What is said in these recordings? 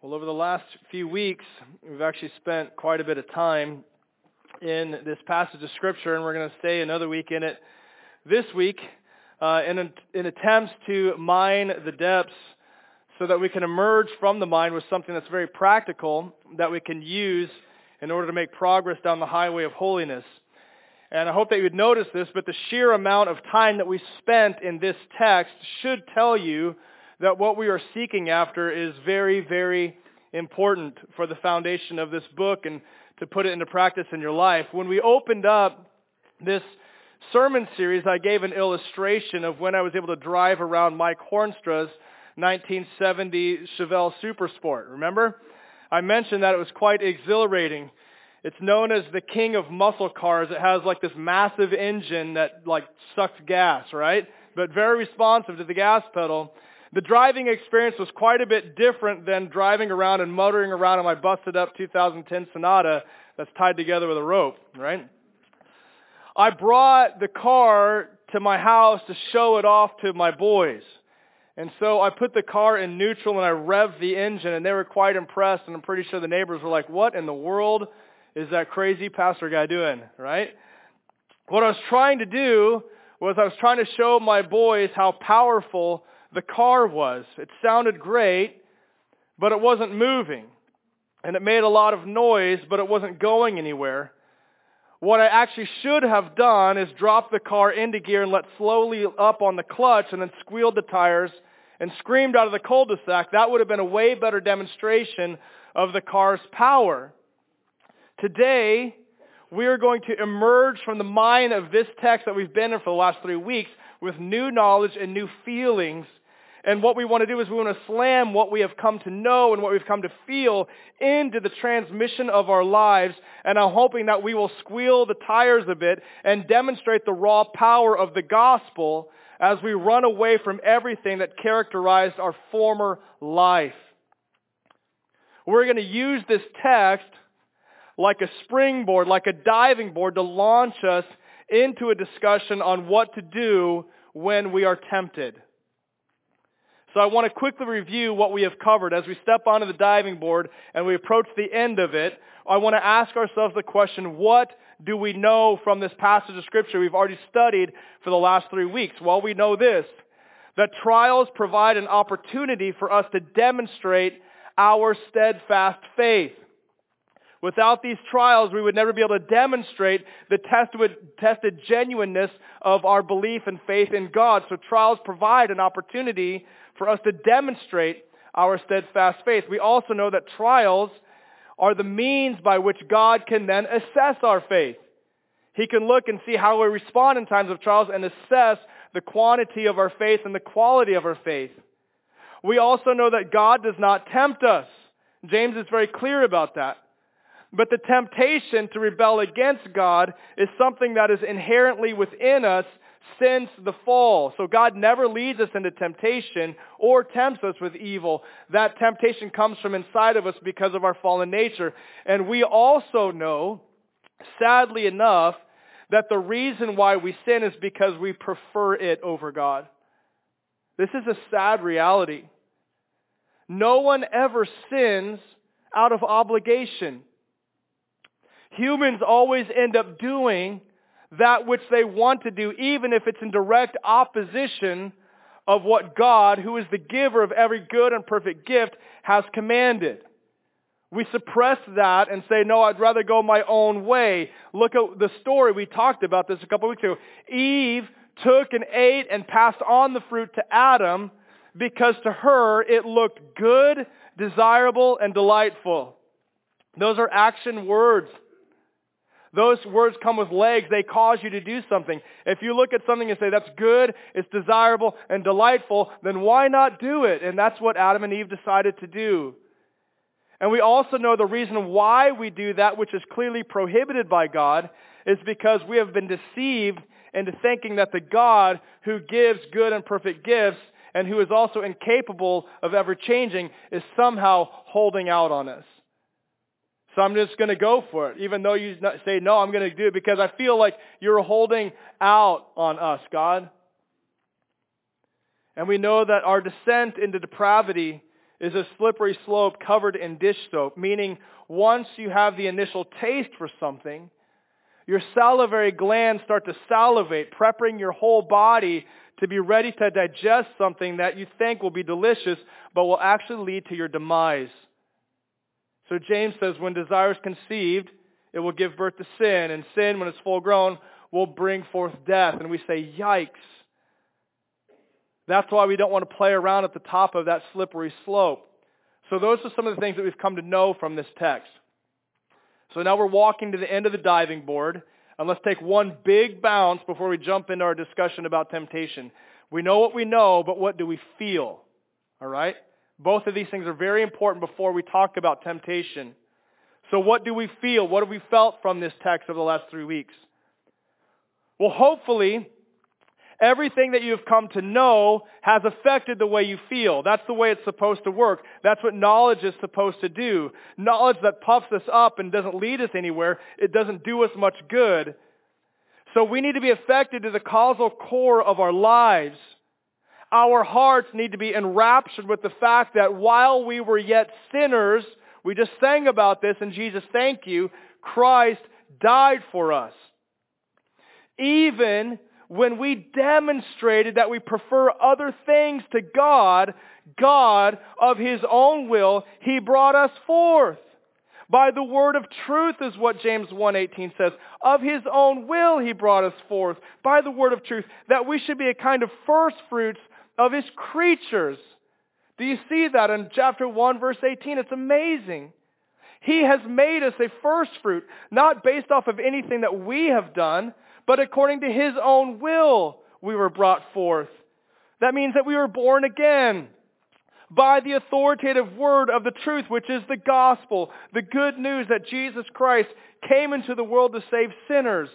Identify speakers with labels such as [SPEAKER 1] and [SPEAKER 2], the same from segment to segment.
[SPEAKER 1] Well, over the last few weeks, we've actually spent quite a bit of time in this passage of Scripture, and we're going to stay another week in it this week uh, in, in attempts to mine the depths so that we can emerge from the mine with something that's very practical that we can use in order to make progress down the highway of holiness. And I hope that you would notice this, but the sheer amount of time that we spent in this text should tell you that what we are seeking after is very, very important for the foundation of this book and to put it into practice in your life. When we opened up this sermon series, I gave an illustration of when I was able to drive around Mike Hornstra's 1970 Chevelle Supersport. Remember? I mentioned that it was quite exhilarating. It's known as the king of muscle cars. It has like this massive engine that like sucks gas, right? But very responsive to the gas pedal. The driving experience was quite a bit different than driving around and motoring around in my busted up 2010 Sonata that's tied together with a rope, right? I brought the car to my house to show it off to my boys. And so I put the car in neutral and I revved the engine and they were quite impressed and I'm pretty sure the neighbors were like, what in the world is that crazy pastor guy doing, right? What I was trying to do was I was trying to show my boys how powerful the car was. It sounded great, but it wasn't moving. And it made a lot of noise, but it wasn't going anywhere. What I actually should have done is drop the car into gear and let slowly up on the clutch and then squealed the tires and screamed out of the cul-de-sac. That would have been a way better demonstration of the car's power. Today, we are going to emerge from the mine of this text that we've been in for the last three weeks with new knowledge and new feelings and what we want to do is we want to slam what we have come to know and what we've come to feel into the transmission of our lives. And I'm hoping that we will squeal the tires a bit and demonstrate the raw power of the gospel as we run away from everything that characterized our former life. We're going to use this text like a springboard, like a diving board to launch us into a discussion on what to do when we are tempted. So I want to quickly review what we have covered. As we step onto the diving board and we approach the end of it, I want to ask ourselves the question, what do we know from this passage of Scripture we've already studied for the last three weeks? Well, we know this, that trials provide an opportunity for us to demonstrate our steadfast faith. Without these trials, we would never be able to demonstrate the tested, tested genuineness of our belief and faith in God. So trials provide an opportunity for us to demonstrate our steadfast faith. We also know that trials are the means by which God can then assess our faith. He can look and see how we respond in times of trials and assess the quantity of our faith and the quality of our faith. We also know that God does not tempt us. James is very clear about that. But the temptation to rebel against God is something that is inherently within us since the fall. So God never leads us into temptation or tempts us with evil. That temptation comes from inside of us because of our fallen nature. And we also know, sadly enough, that the reason why we sin is because we prefer it over God. This is a sad reality. No one ever sins out of obligation. Humans always end up doing that which they want to do, even if it's in direct opposition of what God, who is the giver of every good and perfect gift, has commanded. We suppress that and say, no, I'd rather go my own way. Look at the story. We talked about this a couple weeks ago. Eve took and ate and passed on the fruit to Adam because to her it looked good, desirable, and delightful. Those are action words. Those words come with legs. They cause you to do something. If you look at something and say, that's good, it's desirable, and delightful, then why not do it? And that's what Adam and Eve decided to do. And we also know the reason why we do that, which is clearly prohibited by God, is because we have been deceived into thinking that the God who gives good and perfect gifts and who is also incapable of ever changing is somehow holding out on us. So I'm just going to go for it, even though you say, no, I'm going to do it because I feel like you're holding out on us, God. And we know that our descent into depravity is a slippery slope covered in dish soap, meaning once you have the initial taste for something, your salivary glands start to salivate, prepping your whole body to be ready to digest something that you think will be delicious, but will actually lead to your demise. So James says, when desire is conceived, it will give birth to sin, and sin, when it's full grown, will bring forth death. And we say, yikes. That's why we don't want to play around at the top of that slippery slope. So those are some of the things that we've come to know from this text. So now we're walking to the end of the diving board, and let's take one big bounce before we jump into our discussion about temptation. We know what we know, but what do we feel? All right? Both of these things are very important before we talk about temptation. So what do we feel? What have we felt from this text over the last three weeks? Well, hopefully, everything that you've come to know has affected the way you feel. That's the way it's supposed to work. That's what knowledge is supposed to do. Knowledge that puffs us up and doesn't lead us anywhere, it doesn't do us much good. So we need to be affected to the causal core of our lives. Our hearts need to be enraptured with the fact that while we were yet sinners, we just sang about this and Jesus, thank you, Christ died for us. Even when we demonstrated that we prefer other things to God, God of His own will, He brought us forth. By the word of truth is what James 1.18 says. Of His own will He brought us forth. By the word of truth. That we should be a kind of first fruits of His creatures. Do you see that in chapter 1 verse 18? It's amazing. He has made us a first fruit, not based off of anything that we have done, but according to his own will we were brought forth. That means that we were born again by the authoritative word of the truth, which is the gospel, the good news that Jesus Christ came into the world to save sinners.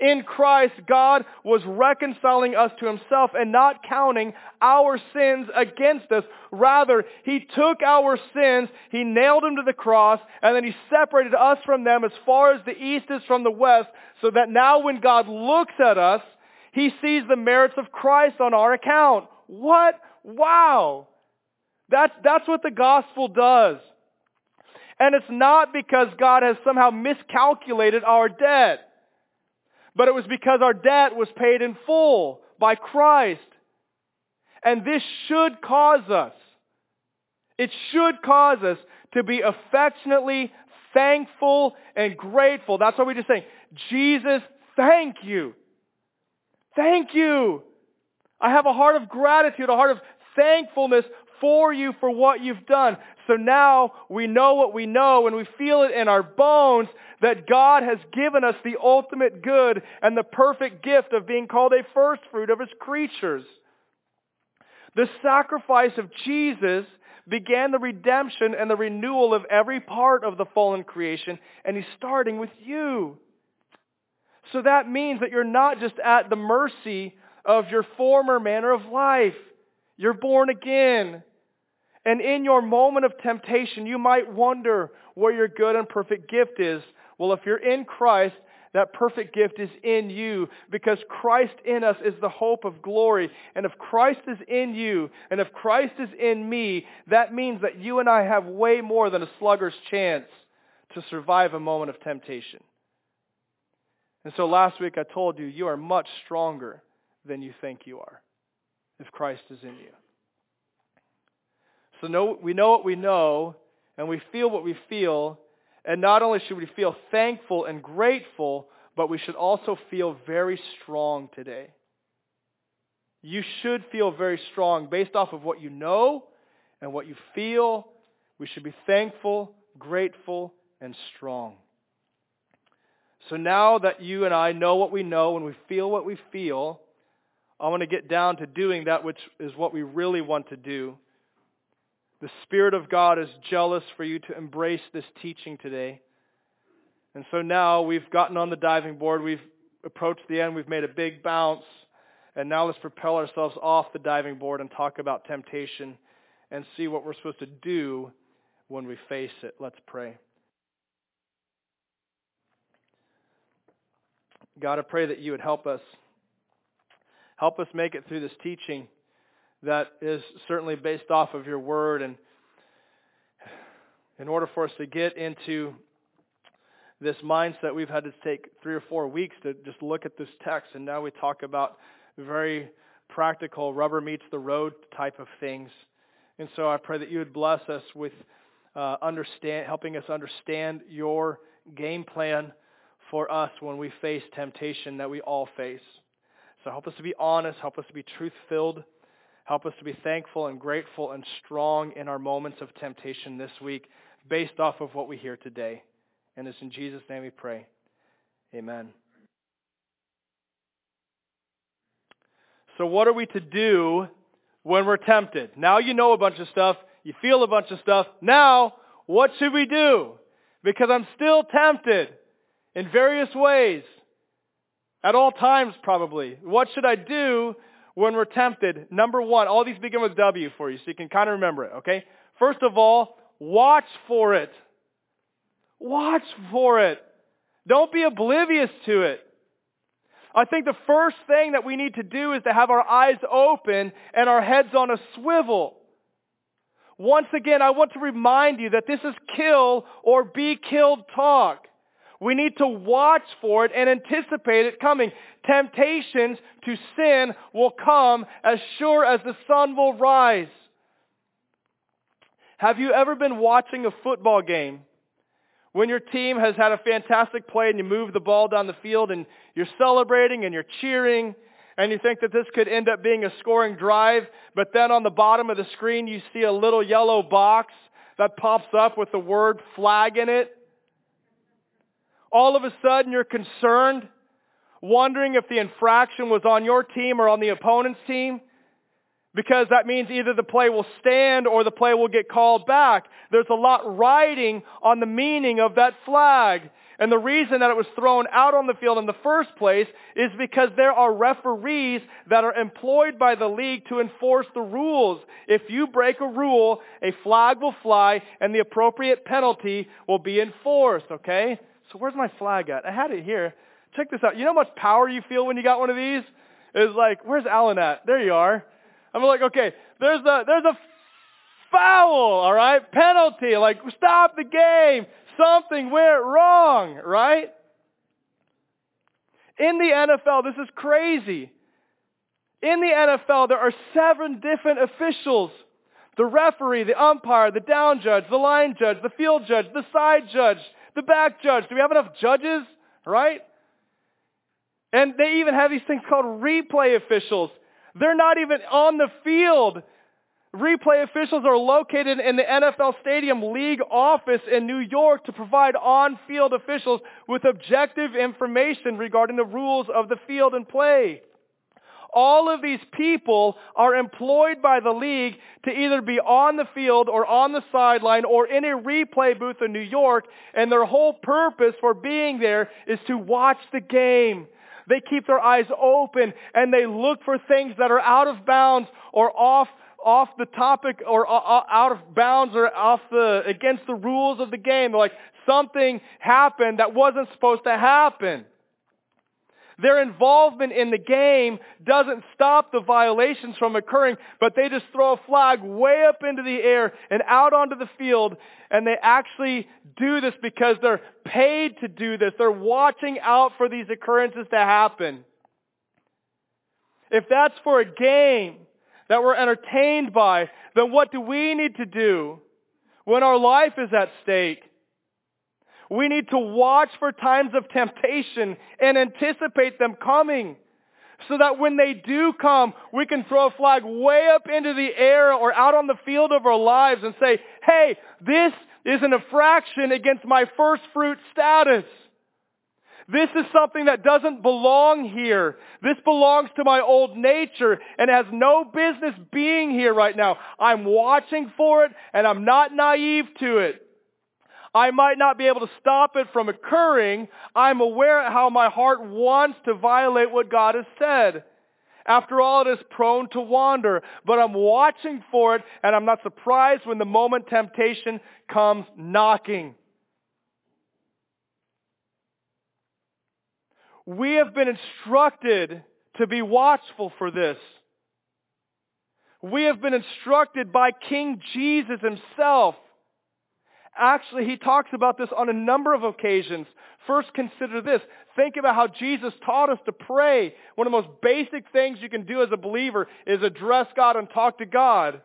[SPEAKER 1] In Christ, God was reconciling us to himself and not counting our sins against us. Rather, he took our sins, he nailed them to the cross, and then he separated us from them as far as the east is from the west, so that now when God looks at us, he sees the merits of Christ on our account. What? Wow. That's, that's what the gospel does. And it's not because God has somehow miscalculated our debt but it was because our debt was paid in full by Christ. And this should cause us, it should cause us to be affectionately thankful and grateful. That's what we just saying. Jesus, thank you. Thank you. I have a heart of gratitude, a heart of thankfulness for you for what you've done. So now we know what we know and we feel it in our bones that God has given us the ultimate good and the perfect gift of being called a first fruit of his creatures. The sacrifice of Jesus began the redemption and the renewal of every part of the fallen creation, and he's starting with you. So that means that you're not just at the mercy of your former manner of life. You're born again. And in your moment of temptation, you might wonder where your good and perfect gift is. Well, if you're in Christ, that perfect gift is in you because Christ in us is the hope of glory. And if Christ is in you and if Christ is in me, that means that you and I have way more than a slugger's chance to survive a moment of temptation. And so last week I told you, you are much stronger than you think you are if Christ is in you. So we know what we know, and we feel what we feel, and not only should we feel thankful and grateful, but we should also feel very strong today. You should feel very strong based off of what you know and what you feel. We should be thankful, grateful, and strong. So now that you and I know what we know and we feel what we feel, I want to get down to doing that which is what we really want to do. The Spirit of God is jealous for you to embrace this teaching today. And so now we've gotten on the diving board. We've approached the end. We've made a big bounce. And now let's propel ourselves off the diving board and talk about temptation and see what we're supposed to do when we face it. Let's pray. God, I pray that you would help us. Help us make it through this teaching that is certainly based off of your word. And in order for us to get into this mindset, we've had to take three or four weeks to just look at this text. And now we talk about very practical, rubber meets the road type of things. And so I pray that you would bless us with uh, understand, helping us understand your game plan for us when we face temptation that we all face. So help us to be honest, help us to be truth filled, help us to be thankful and grateful and strong in our moments of temptation this week based off of what we hear today. And it's in Jesus' name we pray. Amen. So, what are we to do when we're tempted? Now you know a bunch of stuff, you feel a bunch of stuff. Now, what should we do? Because I'm still tempted in various ways. At all times, probably. What should I do when we're tempted? Number one, all these begin with W for you, so you can kind of remember it, okay? First of all, watch for it. Watch for it. Don't be oblivious to it. I think the first thing that we need to do is to have our eyes open and our heads on a swivel. Once again, I want to remind you that this is kill or be killed talk. We need to watch for it and anticipate it coming. Temptations to sin will come as sure as the sun will rise. Have you ever been watching a football game when your team has had a fantastic play and you move the ball down the field and you're celebrating and you're cheering and you think that this could end up being a scoring drive, but then on the bottom of the screen you see a little yellow box that pops up with the word flag in it? All of a sudden you're concerned, wondering if the infraction was on your team or on the opponent's team, because that means either the play will stand or the play will get called back. There's a lot riding on the meaning of that flag. And the reason that it was thrown out on the field in the first place is because there are referees that are employed by the league to enforce the rules. If you break a rule, a flag will fly and the appropriate penalty will be enforced, okay? So where's my flag at? I had it here. Check this out. You know how much power you feel when you got one of these? It's like, where's Alan at? There you are. I'm like, okay, there's a, there's a foul, all right? Penalty. Like, stop the game. Something went wrong, right? In the NFL, this is crazy. In the NFL, there are seven different officials. The referee, the umpire, the down judge, the line judge, the field judge, the side judge, the back judge. Do we have enough judges? Right? And they even have these things called replay officials. They're not even on the field. Replay officials are located in the NFL Stadium League office in New York to provide on-field officials with objective information regarding the rules of the field and play. All of these people are employed by the league to either be on the field or on the sideline or in a replay booth in New York, and their whole purpose for being there is to watch the game. They keep their eyes open and they look for things that are out of bounds or off off the topic or uh, uh, out of bounds or off the against the rules of the game. They're like something happened that wasn't supposed to happen. Their involvement in the game doesn't stop the violations from occurring, but they just throw a flag way up into the air and out onto the field, and they actually do this because they're paid to do this. They're watching out for these occurrences to happen. If that's for a game that we're entertained by, then what do we need to do when our life is at stake? We need to watch for times of temptation and anticipate them coming so that when they do come, we can throw a flag way up into the air or out on the field of our lives and say, hey, this is an infraction against my first fruit status. This is something that doesn't belong here. This belongs to my old nature and has no business being here right now. I'm watching for it and I'm not naive to it. I might not be able to stop it from occurring. I'm aware of how my heart wants to violate what God has said. After all, it is prone to wander, but I'm watching for it and I'm not surprised when the moment temptation comes knocking. We have been instructed to be watchful for this. We have been instructed by King Jesus himself. Actually, he talks about this on a number of occasions. First, consider this. Think about how Jesus taught us to pray. One of the most basic things you can do as a believer is address God and talk to God.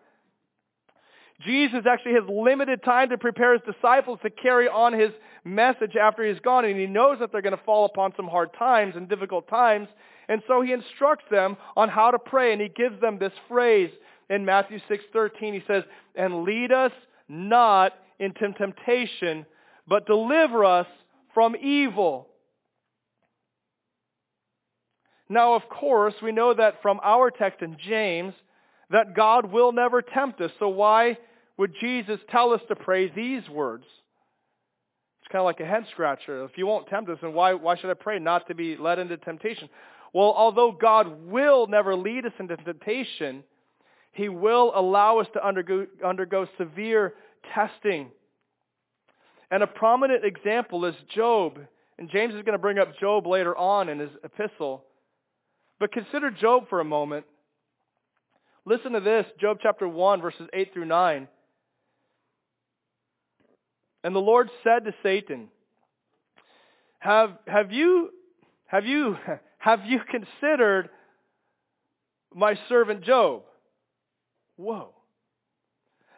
[SPEAKER 1] Jesus actually has limited time to prepare his disciples to carry on his message after he's gone, and he knows that they're going to fall upon some hard times and difficult times, and so he instructs them on how to pray, and he gives them this phrase in Matthew 6:13. He says, "And lead us not into temptation, but deliver us from evil." Now, of course, we know that from our text in James that God will never tempt us. So why would Jesus tell us to pray these words? It's kind of like a head scratcher. If you won't tempt us, then why, why should I pray not to be led into temptation? Well, although God will never lead us into temptation, he will allow us to undergo, undergo severe testing. And a prominent example is Job. And James is going to bring up Job later on in his epistle. But consider Job for a moment. Listen to this, Job chapter 1, verses 8 through 9. And the Lord said to Satan, have, have you, have you, have you considered my servant Job? Whoa.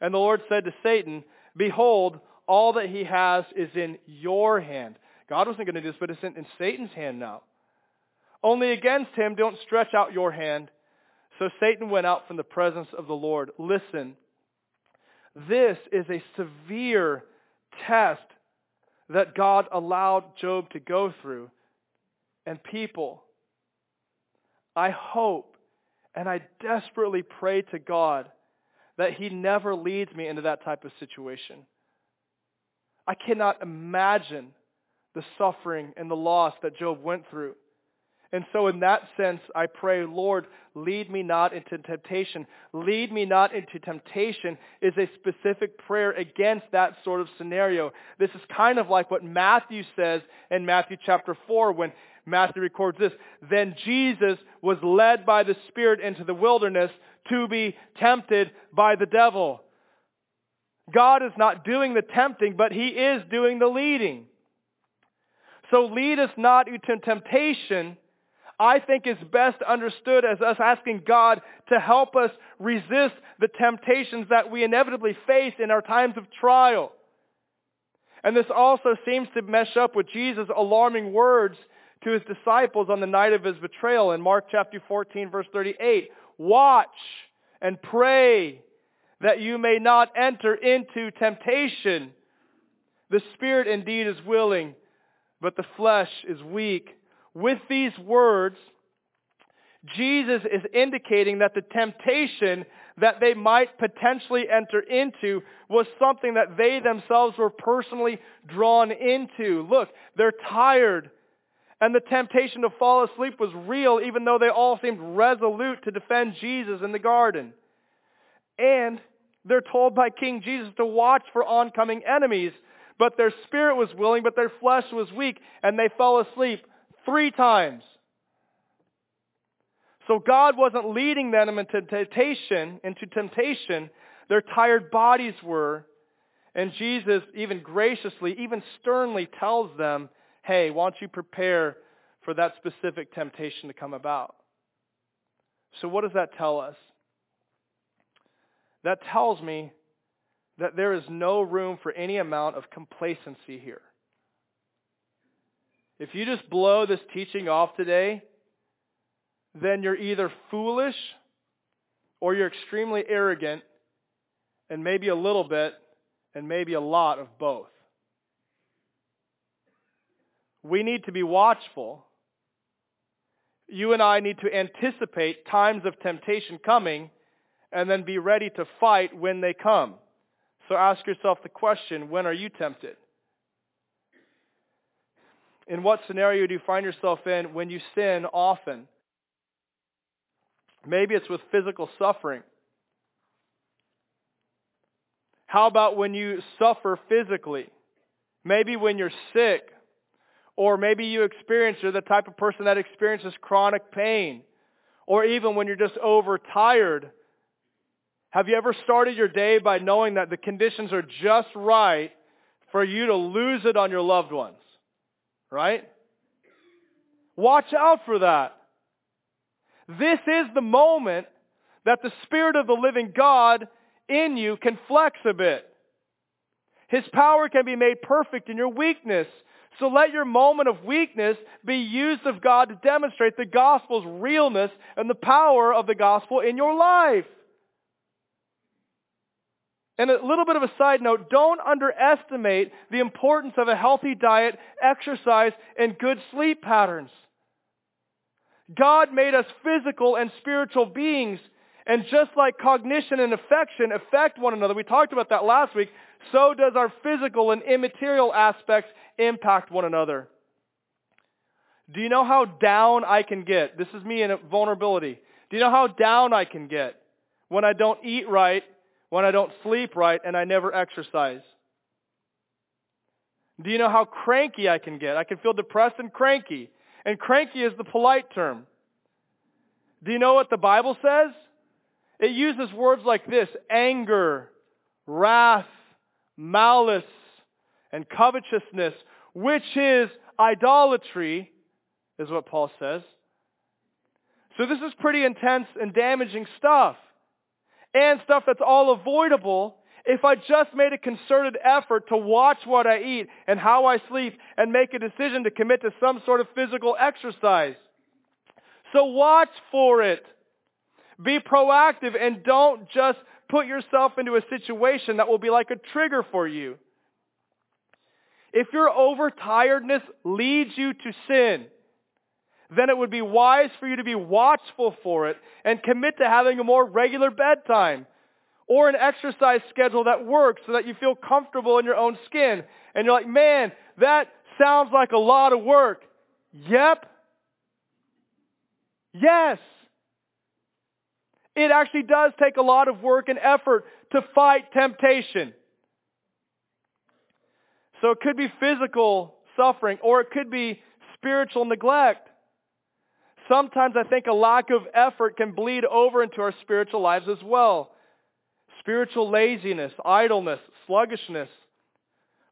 [SPEAKER 1] And the Lord said to Satan, Behold, all that he has is in your hand. God wasn't going to do this, but it's in, in Satan's hand now. Only against him don't stretch out your hand. So Satan went out from the presence of the Lord. Listen, this is a severe test that God allowed Job to go through. And people, I hope and I desperately pray to God that he never leads me into that type of situation. I cannot imagine the suffering and the loss that Job went through. And so in that sense, I pray, Lord, lead me not into temptation. Lead me not into temptation is a specific prayer against that sort of scenario. This is kind of like what Matthew says in Matthew chapter 4 when Matthew records this. Then Jesus was led by the Spirit into the wilderness to be tempted by the devil. God is not doing the tempting, but he is doing the leading. So lead us not into temptation, I think is best understood as us asking God to help us resist the temptations that we inevitably face in our times of trial. And this also seems to mesh up with Jesus' alarming words to his disciples on the night of his betrayal in Mark chapter 14 verse 38. Watch and pray that you may not enter into temptation. The spirit indeed is willing, but the flesh is weak with these words, Jesus is indicating that the temptation that they might potentially enter into was something that they themselves were personally drawn into. Look, they're tired. And the temptation to fall asleep was real, even though they all seemed resolute to defend Jesus in the garden. And they're told by King Jesus to watch for oncoming enemies. But their spirit was willing, but their flesh was weak, and they fell asleep three times. So God wasn't leading them into temptation, into temptation. Their tired bodies were. And Jesus even graciously, even sternly tells them, hey, why don't you prepare for that specific temptation to come about? So what does that tell us? That tells me that there is no room for any amount of complacency here. If you just blow this teaching off today, then you're either foolish or you're extremely arrogant and maybe a little bit and maybe a lot of both. We need to be watchful. You and I need to anticipate times of temptation coming and then be ready to fight when they come. So ask yourself the question, when are you tempted? In what scenario do you find yourself in when you sin often? Maybe it's with physical suffering. How about when you suffer physically? Maybe when you're sick. Or maybe you experience, you're the type of person that experiences chronic pain. Or even when you're just overtired. Have you ever started your day by knowing that the conditions are just right for you to lose it on your loved ones? Right? Watch out for that. This is the moment that the Spirit of the living God in you can flex a bit. His power can be made perfect in your weakness. So let your moment of weakness be used of God to demonstrate the gospel's realness and the power of the gospel in your life. And a little bit of a side note, don't underestimate the importance of a healthy diet, exercise, and good sleep patterns. God made us physical and spiritual beings. And just like cognition and affection affect one another, we talked about that last week, so does our physical and immaterial aspects impact one another. Do you know how down I can get? This is me in vulnerability. Do you know how down I can get when I don't eat right, when I don't sleep right, and I never exercise? Do you know how cranky I can get? I can feel depressed and cranky. And cranky is the polite term. Do you know what the Bible says? It uses words like this anger, wrath, malice, and covetousness, which is idolatry, is what Paul says. So this is pretty intense and damaging stuff. And stuff that's all avoidable if I just made a concerted effort to watch what I eat and how I sleep and make a decision to commit to some sort of physical exercise. So watch for it. Be proactive and don't just put yourself into a situation that will be like a trigger for you. If your overtiredness leads you to sin, then it would be wise for you to be watchful for it and commit to having a more regular bedtime or an exercise schedule that works so that you feel comfortable in your own skin. And you're like, man, that sounds like a lot of work. Yep. Yes. It actually does take a lot of work and effort to fight temptation. So it could be physical suffering or it could be spiritual neglect. Sometimes I think a lack of effort can bleed over into our spiritual lives as well. Spiritual laziness, idleness, sluggishness,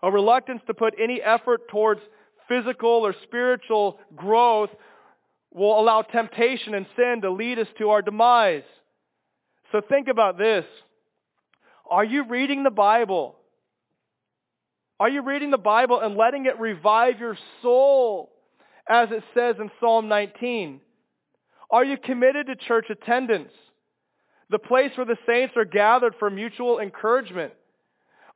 [SPEAKER 1] a reluctance to put any effort towards physical or spiritual growth will allow temptation and sin to lead us to our demise. So think about this. Are you reading the Bible? Are you reading the Bible and letting it revive your soul, as it says in Psalm 19? Are you committed to church attendance, the place where the saints are gathered for mutual encouragement?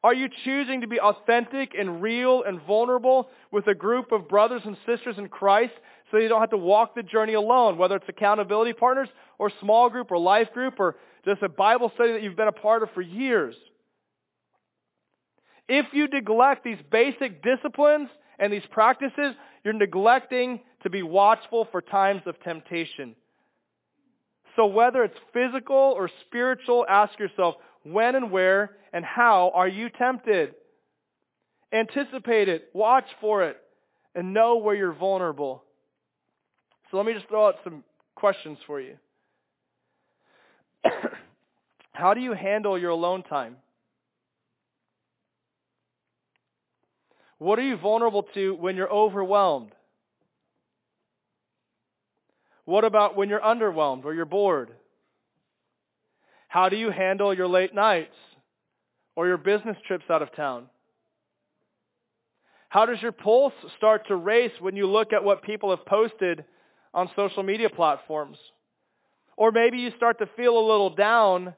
[SPEAKER 1] Are you choosing to be authentic and real and vulnerable with a group of brothers and sisters in Christ so you don't have to walk the journey alone, whether it's accountability partners or small group or life group or just a Bible study that you've been a part of for years. If you neglect these basic disciplines and these practices, you're neglecting to be watchful for times of temptation. So whether it's physical or spiritual, ask yourself, when and where and how are you tempted? Anticipate it, watch for it, and know where you're vulnerable. So let me just throw out some questions for you. How do you handle your alone time? What are you vulnerable to when you're overwhelmed? What about when you're underwhelmed or you're bored? How do you handle your late nights or your business trips out of town? How does your pulse start to race when you look at what people have posted on social media platforms? Or maybe you start to feel a little down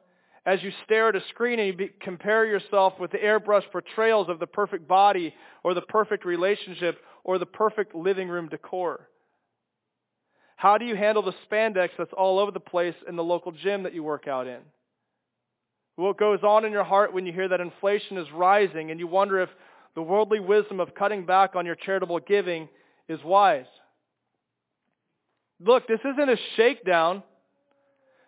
[SPEAKER 1] as you stare at a screen and you be, compare yourself with the airbrush portrayals of the perfect body or the perfect relationship or the perfect living room decor. How do you handle the spandex that's all over the place in the local gym that you work out in? what goes on in your heart when you hear that inflation is rising and you wonder if the worldly wisdom of cutting back on your charitable giving is wise. Look, this isn't a shakedown.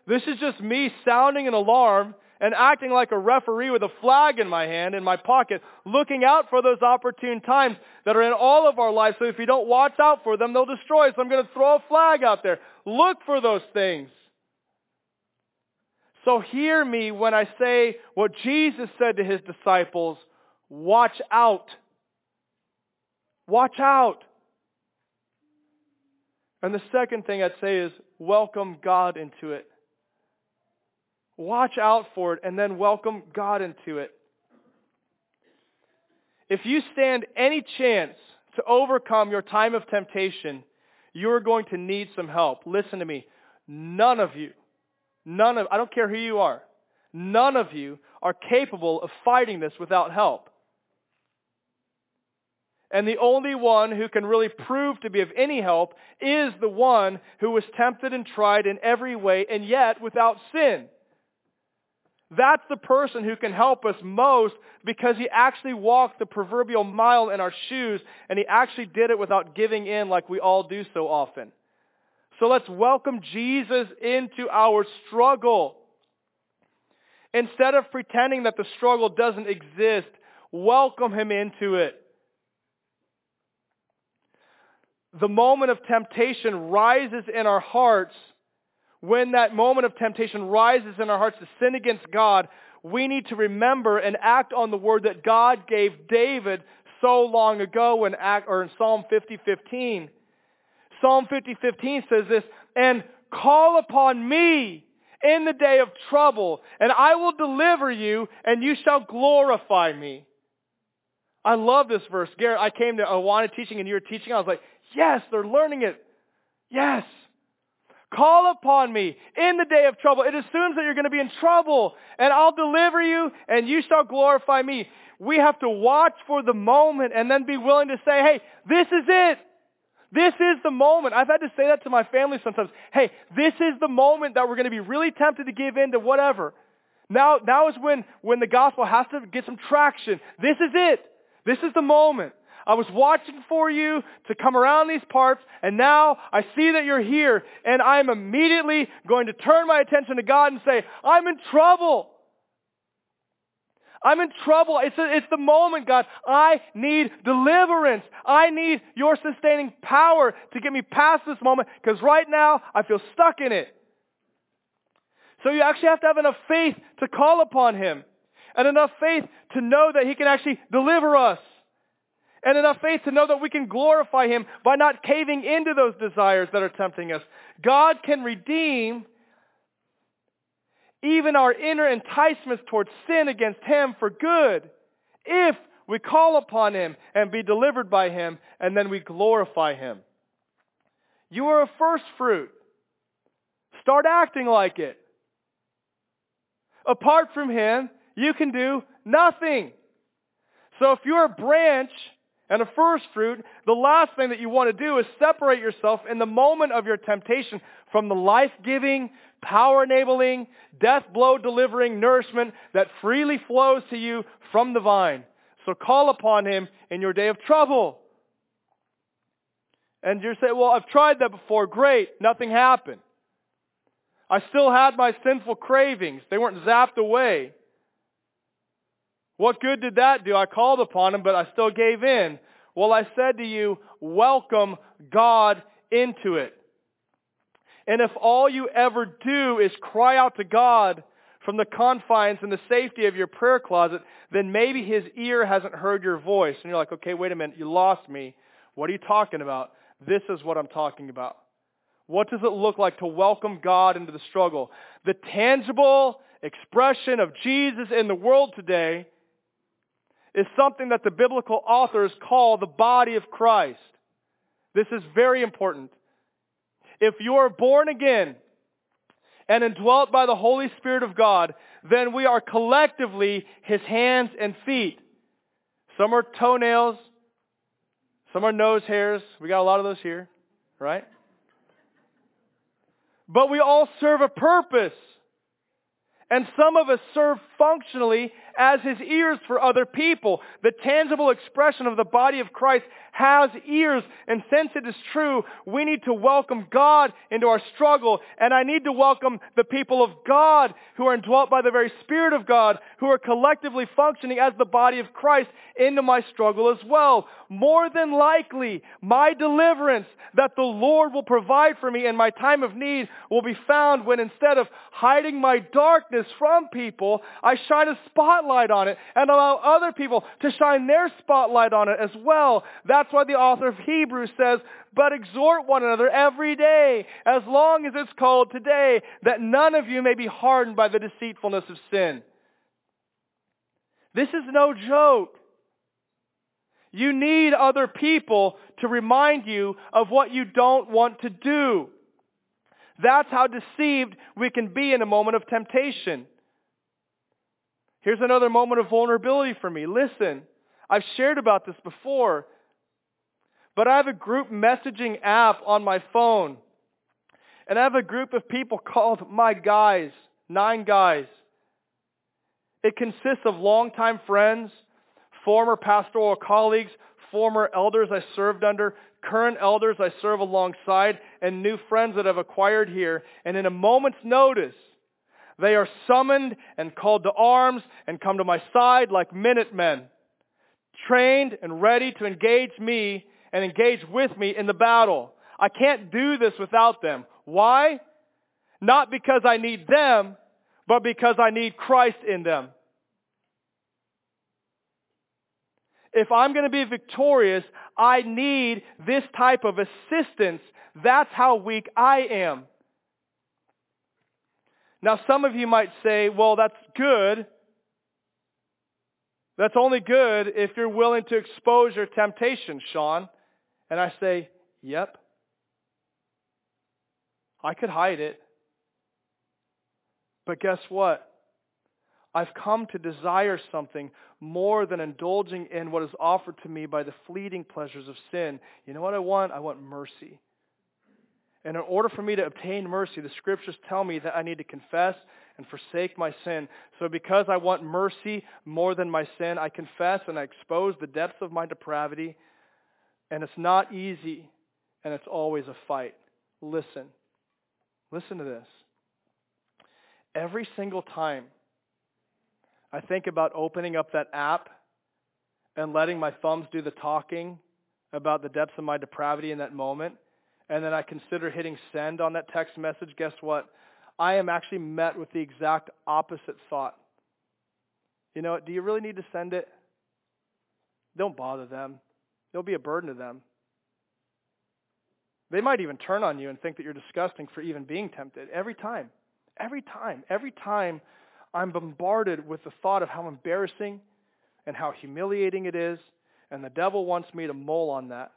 [SPEAKER 1] This is just me sounding an alarm and acting like a referee with a flag in my hand, in my pocket, looking out for those opportune times that are in all of our lives. So if you don't watch out for them, they'll destroy us. I'm going to throw a flag out there. Look for those things. So hear me when I say what Jesus said to his disciples, watch out. Watch out. And the second thing I'd say is welcome God into it. Watch out for it and then welcome God into it. If you stand any chance to overcome your time of temptation, you are going to need some help. Listen to me. None of you, none of, I don't care who you are, none of you are capable of fighting this without help. And the only one who can really prove to be of any help is the one who was tempted and tried in every way and yet without sin. That's the person who can help us most because he actually walked the proverbial mile in our shoes and he actually did it without giving in like we all do so often. So let's welcome Jesus into our struggle. Instead of pretending that the struggle doesn't exist, welcome him into it. the moment of temptation rises in our hearts, when that moment of temptation rises in our hearts to sin against God, we need to remember and act on the word that God gave David so long ago in, or in Psalm 50:15. Psalm 50:15 says this, "And call upon me in the day of trouble, and I will deliver you, and you shall glorify me." I love this verse. Garrett, I came to Awana teaching and you were teaching. I was like, Yes, they're learning it. Yes. Call upon me in the day of trouble. It assumes that you're going to be in trouble, and I'll deliver you, and you shall glorify me. We have to watch for the moment and then be willing to say, hey, this is it. This is the moment. I've had to say that to my family sometimes. Hey, this is the moment that we're going to be really tempted to give in to whatever. Now, now is when, when the gospel has to get some traction. This is it. This is the moment. I was watching for you to come around these parts, and now I see that you're here, and I'm immediately going to turn my attention to God and say, I'm in trouble. I'm in trouble. It's, a, it's the moment, God. I need deliverance. I need your sustaining power to get me past this moment because right now I feel stuck in it. So you actually have to have enough faith to call upon Him and enough faith to know that He can actually deliver us and enough faith to know that we can glorify Him by not caving into those desires that are tempting us. God can redeem even our inner enticements towards sin against Him for good if we call upon Him and be delivered by Him and then we glorify Him. You are a first fruit. Start acting like it. Apart from Him, you can do nothing. So if you're a branch and a first fruit, the last thing that you want to do is separate yourself in the moment of your temptation from the life-giving, power-enabling, death-blow delivering nourishment that freely flows to you from the vine. So call upon him in your day of trouble. And you say, well, I've tried that before. Great. Nothing happened. I still had my sinful cravings. They weren't zapped away. What good did that do? I called upon him, but I still gave in. Well, I said to you, welcome God into it. And if all you ever do is cry out to God from the confines and the safety of your prayer closet, then maybe his ear hasn't heard your voice. And you're like, okay, wait a minute, you lost me. What are you talking about? This is what I'm talking about. What does it look like to welcome God into the struggle? The tangible expression of Jesus in the world today is something that the biblical authors call the body of Christ. This is very important. If you are born again and indwelt by the Holy Spirit of God, then we are collectively His hands and feet. Some are toenails, some are nose hairs. We got a lot of those here, right? But we all serve a purpose. And some of us serve functionally as his ears for other people. The tangible expression of the body of Christ has ears. And since it is true, we need to welcome God into our struggle. And I need to welcome the people of God who are indwelt by the very Spirit of God, who are collectively functioning as the body of Christ into my struggle as well. More than likely, my deliverance that the Lord will provide for me in my time of need will be found when instead of hiding my darkness from people, I shine a spotlight on it and allow other people to shine their spotlight on it as well. That's why the author of Hebrews says, but exhort one another every day, as long as it's called today, that none of you may be hardened by the deceitfulness of sin. This is no joke. You need other people to remind you of what you don't want to do. That's how deceived we can be in a moment of temptation. Here's another moment of vulnerability for me. Listen, I've shared about this before, but I have a group messaging app on my phone. And I have a group of people called My Guys, nine guys. It consists of longtime friends, former pastoral colleagues, former elders I served under, current elders I serve alongside, and new friends that I've acquired here. And in a moment's notice, they are summoned and called to arms and come to my side like minutemen, trained and ready to engage me and engage with me in the battle. I can't do this without them. Why? Not because I need them, but because I need Christ in them. if I'm going to be victorious, I need this type of assistance. That's how weak I am. Now, some of you might say, well, that's good. That's only good if you're willing to expose your temptation, Sean. And I say, yep. I could hide it. But guess what? I've come to desire something more than indulging in what is offered to me by the fleeting pleasures of sin. You know what I want? I want mercy. And in order for me to obtain mercy, the scriptures tell me that I need to confess and forsake my sin. So because I want mercy more than my sin, I confess and I expose the depths of my depravity. And it's not easy, and it's always a fight. Listen. Listen to this. Every single time I think about opening up that app and letting my thumbs do the talking about the depths of my depravity in that moment. And then I consider hitting send on that text message. Guess what? I am actually met with the exact opposite thought. You know, do you really need to send it? Don't bother them. It'll be a burden to them. They might even turn on you and think that you're disgusting for even being tempted. Every time. Every time. Every time I'm bombarded with the thought of how embarrassing and how humiliating it is, and the devil wants me to mull on that.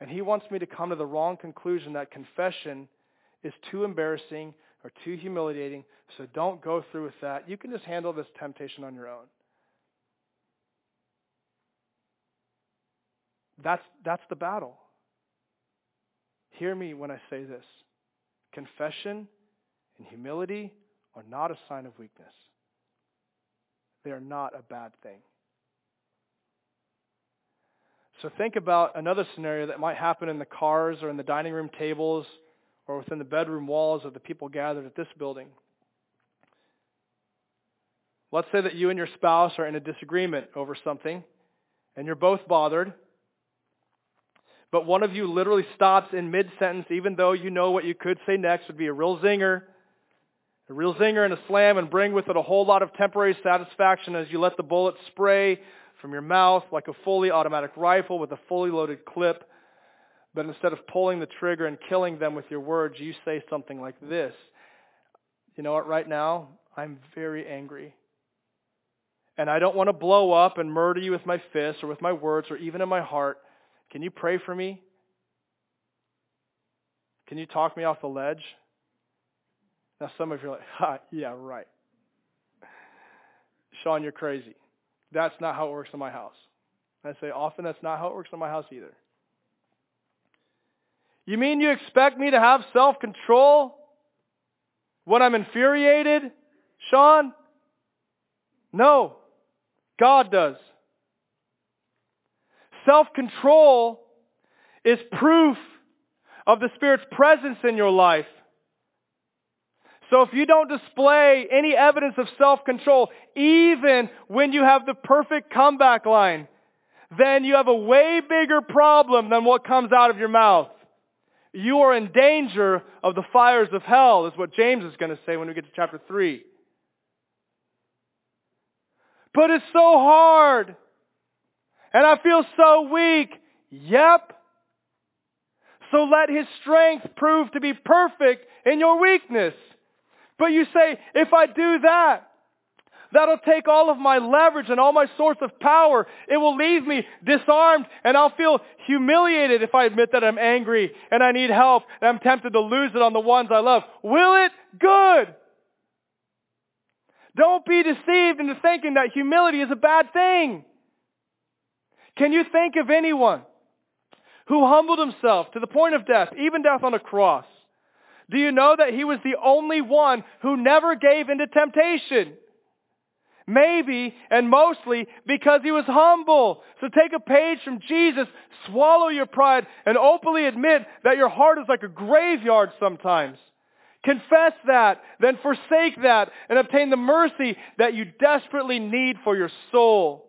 [SPEAKER 1] And he wants me to come to the wrong conclusion that confession is too embarrassing or too humiliating, so don't go through with that. You can just handle this temptation on your own. That's, that's the battle. Hear me when I say this. Confession and humility are not a sign of weakness. They are not a bad thing. So think about another scenario that might happen in the cars or in the dining room tables or within the bedroom walls of the people gathered at this building. Let's say that you and your spouse are in a disagreement over something and you're both bothered, but one of you literally stops in mid-sentence even though you know what you could say next would be a real zinger a real zinger and a slam and bring with it a whole lot of temporary satisfaction as you let the bullet spray from your mouth like a fully automatic rifle with a fully loaded clip. But instead of pulling the trigger and killing them with your words, you say something like this. You know what, right now, I'm very angry. And I don't want to blow up and murder you with my fists or with my words or even in my heart. Can you pray for me? Can you talk me off the ledge? Now, some of you are like, ha, yeah, right. Sean, you're crazy. That's not how it works in my house. I say, often that's not how it works in my house either. You mean you expect me to have self control when I'm infuriated Sean? No. God does. Self-control is proof of the Spirit's presence in your life. So if you don't display any evidence of self-control, even when you have the perfect comeback line, then you have a way bigger problem than what comes out of your mouth. You are in danger of the fires of hell, is what James is going to say when we get to chapter 3. But it's so hard. And I feel so weak. Yep. So let his strength prove to be perfect in your weakness. But you say, if I do that, that'll take all of my leverage and all my source of power. It will leave me disarmed and I'll feel humiliated if I admit that I'm angry and I need help and I'm tempted to lose it on the ones I love. Will it? Good. Don't be deceived into thinking that humility is a bad thing. Can you think of anyone who humbled himself to the point of death, even death on a cross? Do you know that he was the only one who never gave into temptation? Maybe and mostly because he was humble. So take a page from Jesus, swallow your pride, and openly admit that your heart is like a graveyard sometimes. Confess that, then forsake that, and obtain the mercy that you desperately need for your soul.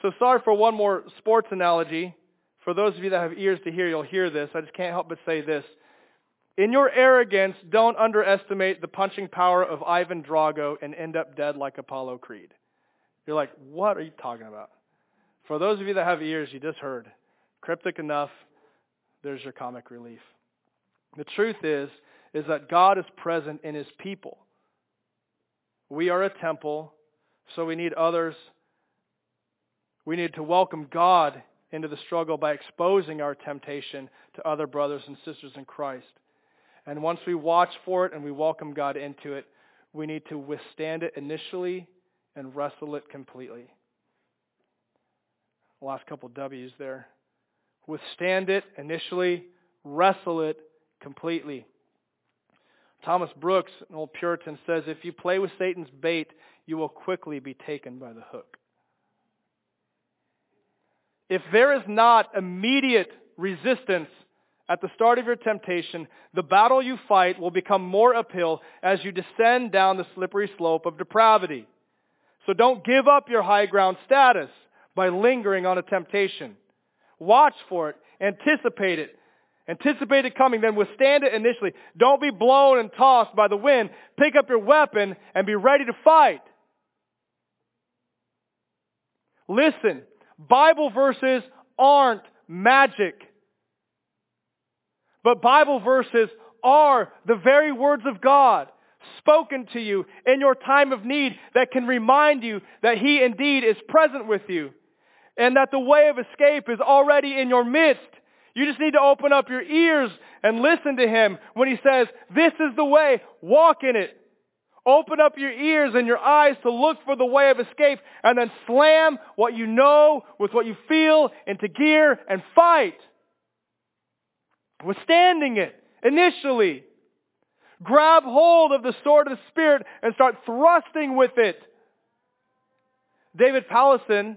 [SPEAKER 1] So sorry for one more sports analogy. For those of you that have ears to hear, you'll hear this. I just can't help but say this. In your arrogance, don't underestimate the punching power of Ivan Drago and end up dead like Apollo Creed. You're like, what are you talking about? For those of you that have ears, you just heard. Cryptic enough, there's your comic relief. The truth is, is that God is present in his people. We are a temple, so we need others. We need to welcome God into the struggle by exposing our temptation to other brothers and sisters in Christ. And once we watch for it and we welcome God into it, we need to withstand it initially and wrestle it completely. Last couple W's there. Withstand it initially, wrestle it completely. Thomas Brooks, an old Puritan, says, if you play with Satan's bait, you will quickly be taken by the hook. If there is not immediate resistance at the start of your temptation, the battle you fight will become more uphill as you descend down the slippery slope of depravity. So don't give up your high ground status by lingering on a temptation. Watch for it. Anticipate it. Anticipate it coming, then withstand it initially. Don't be blown and tossed by the wind. Pick up your weapon and be ready to fight. Listen, Bible verses aren't magic. But Bible verses are the very words of God spoken to you in your time of need that can remind you that He indeed is present with you and that the way of escape is already in your midst. You just need to open up your ears and listen to Him when He says, this is the way, walk in it. Open up your ears and your eyes to look for the way of escape and then slam what you know with what you feel into gear and fight. Withstanding it initially. Grab hold of the sword of the Spirit and start thrusting with it. David Powlison,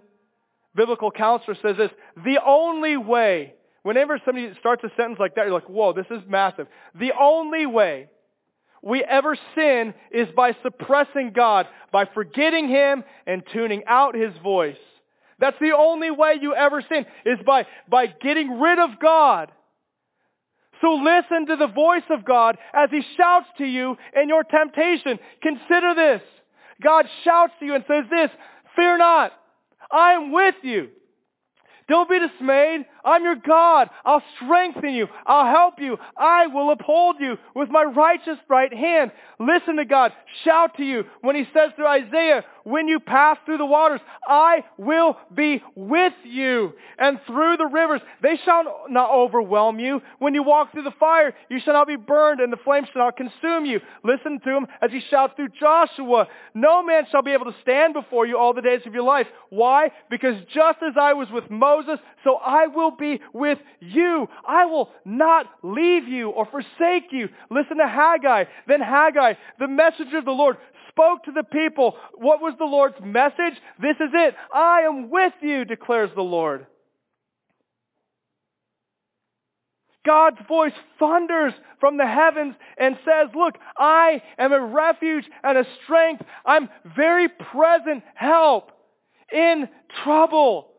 [SPEAKER 1] biblical counselor, says this, the only way, whenever somebody starts a sentence like that, you're like, whoa, this is massive. The only way we ever sin is by suppressing God, by forgetting Him and tuning out His voice. That's the only way you ever sin, is by, by getting rid of God. So listen to the voice of God as He shouts to you in your temptation. Consider this. God shouts to you and says this, fear not, I am with you. Don't be dismayed. I'm your God. I'll strengthen you. I'll help you. I will uphold you with my righteous right hand. Listen to God. Shout to you when he says through Isaiah, when you pass through the waters, I will be with you. And through the rivers, they shall not overwhelm you. When you walk through the fire, you shall not be burned and the flames shall not consume you. Listen to him as he shouts through Joshua, no man shall be able to stand before you all the days of your life. Why? Because just as I was with Moses, so I will be with you. I will not leave you or forsake you. Listen to Haggai. Then Haggai, the messenger of the Lord, spoke to the people. What was the Lord's message? This is it. I am with you, declares the Lord. God's voice thunders from the heavens and says, look, I am a refuge and a strength. I'm very present help in trouble.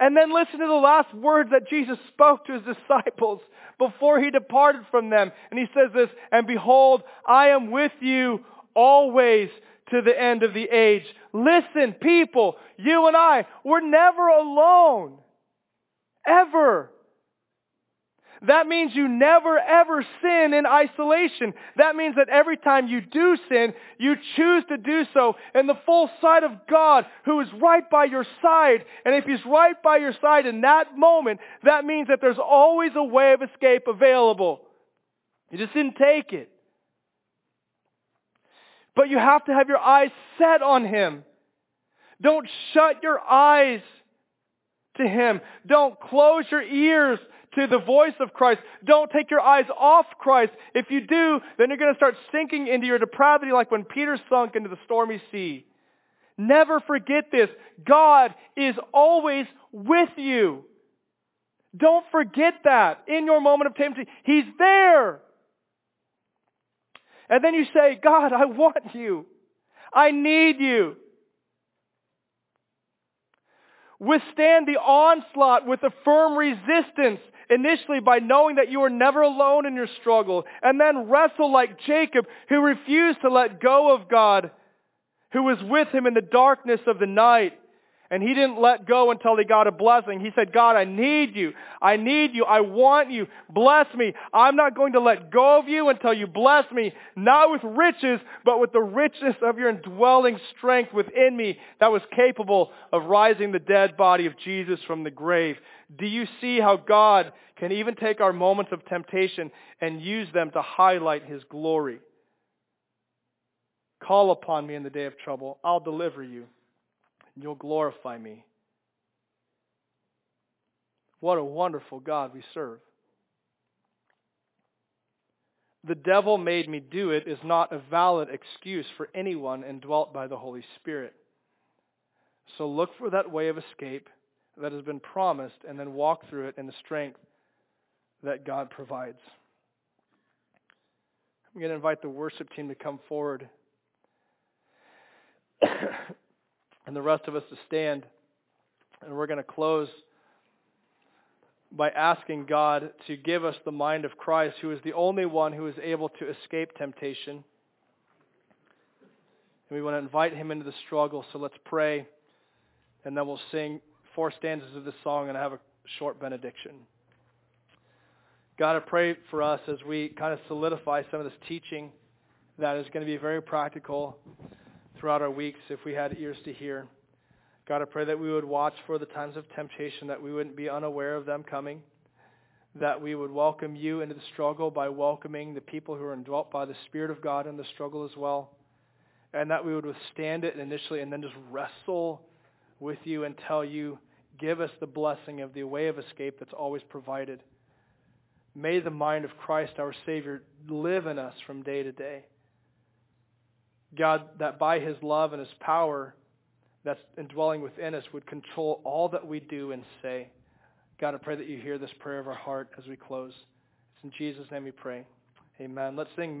[SPEAKER 1] And then listen to the last words that Jesus spoke to his disciples before he departed from them. And he says this, and behold, I am with you always to the end of the age. Listen, people, you and I, we're never alone. Ever. That means you never ever sin in isolation. That means that every time you do sin, you choose to do so in the full sight of God who is right by your side. And if He's right by your side in that moment, that means that there's always a way of escape available. You just didn't take it. But you have to have your eyes set on Him. Don't shut your eyes to Him. Don't close your ears to the voice of Christ. Don't take your eyes off Christ. If you do, then you're going to start sinking into your depravity like when Peter sunk into the stormy sea. Never forget this. God is always with you. Don't forget that in your moment of temptation. He's there. And then you say, God, I want you. I need you. Withstand the onslaught with a firm resistance initially by knowing that you are never alone in your struggle, and then wrestle like Jacob, who refused to let go of God, who was with him in the darkness of the night. And he didn't let go until he got a blessing. He said, God, I need you. I need you. I want you. Bless me. I'm not going to let go of you until you bless me, not with riches, but with the richness of your indwelling strength within me that was capable of rising the dead body of Jesus from the grave. Do you see how God can even take our moments of temptation and use them to highlight his glory? Call upon me in the day of trouble. I'll deliver you and you'll glorify me. What a wonderful God we serve. The devil made me do it is not a valid excuse for anyone indwelt by the Holy Spirit. So look for that way of escape that has been promised and then walk through it in the strength that God provides. I'm going to invite the worship team to come forward. and the rest of us to stand. And we're going to close by asking God to give us the mind of Christ, who is the only one who is able to escape temptation. And we want to invite him into the struggle. So let's pray, and then we'll sing four stanzas of this song and I have a short benediction. God, I pray for us as we kind of solidify some of this teaching that is going to be very practical throughout our weeks if we had ears to hear. God, I pray that we would watch for the times of temptation, that we wouldn't be unaware of them coming, that we would welcome you into the struggle by welcoming the people who are indwelt by the Spirit of God in the struggle as well, and that we would withstand it initially and then just wrestle with you until you give us the blessing of the way of escape that's always provided. May the mind of Christ, our Savior, live in us from day to day. God, that by his love and his power that's indwelling within us would control all that we do and say. God, I pray that you hear this prayer of our heart as we close. It's in Jesus' name we pray. Amen. Let's sing.